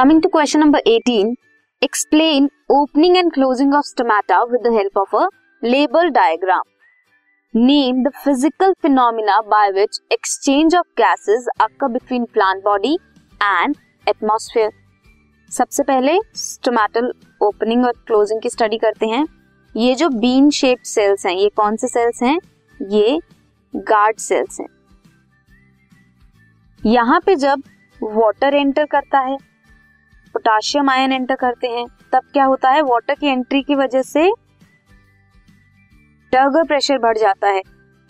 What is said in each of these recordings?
Coming to question number 18 explain opening and closing of stomata with the help of a label diagram name the physical phenomena by which exchange of gases occur between plant body and atmosphere सबसे पहले stomatal opening और closing की study करते हैं। ये जो bean shaped cells हैं, ये कौन से सेल्स हैं? ये गार्ड सेल्स हैं। यहाँ पे जब वाटर एंटर करता है पोटाशियम आयन एंटर करते हैं, तब क्या होता है? वाटर की एंट्री की वजह से टर्गर प्रेशर बढ़ जाता है।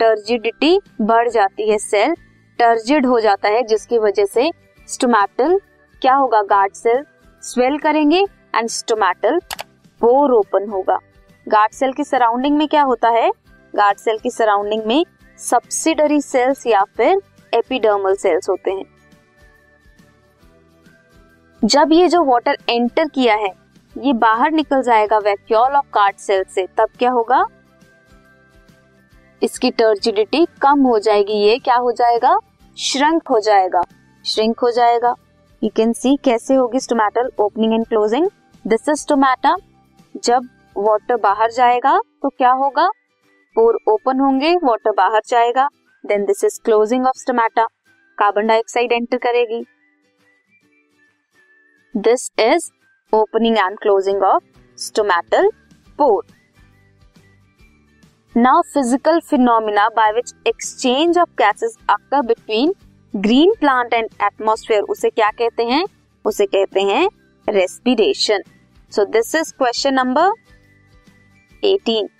टर्जिडिटी बढ़ जाती है सेल टर्जिड हो जाता है, जिसकी वजह से स्टोमैटल क्या होगा? गार्ड सेल स्वेल करेंगे एंड स्टोमैटल पोर ओपन होगा। गार्ड सेल की सराउंडिंग में क्या होता है? गार्ड सेल की सराउंडिंग में सब्सिडरी सेल्स या फिर एपिडर्मल सेल्स होते हैं। जब ये जो वाटर एंटर किया है, ये बाहर निकल जाएगा वैक्यूल ऑफ़ कार्ड सेल से, तब क्या होगा? इसकी टर्जिडिटी कम हो जाएगी, ये क्या हो जाएगा? श्रंक हो जाएगा। श्रिंक हो जाएगा। यू कैन सी कैसे होगी stomatal opening and closing this is stomata जब वाटर बाहर जाएगा तो क्या होगा? पोर ओपन होंगे वाटर बाहर जाएगा। Then this is closing of stomata carbon dioxide enter करेगी। This is opening and closing of stomatal pore now physical phenomena by which exchange of gases occur between green plant and atmosphere उसे क्या कहते हैं? उसे कहते हैं respiration so this is question number 18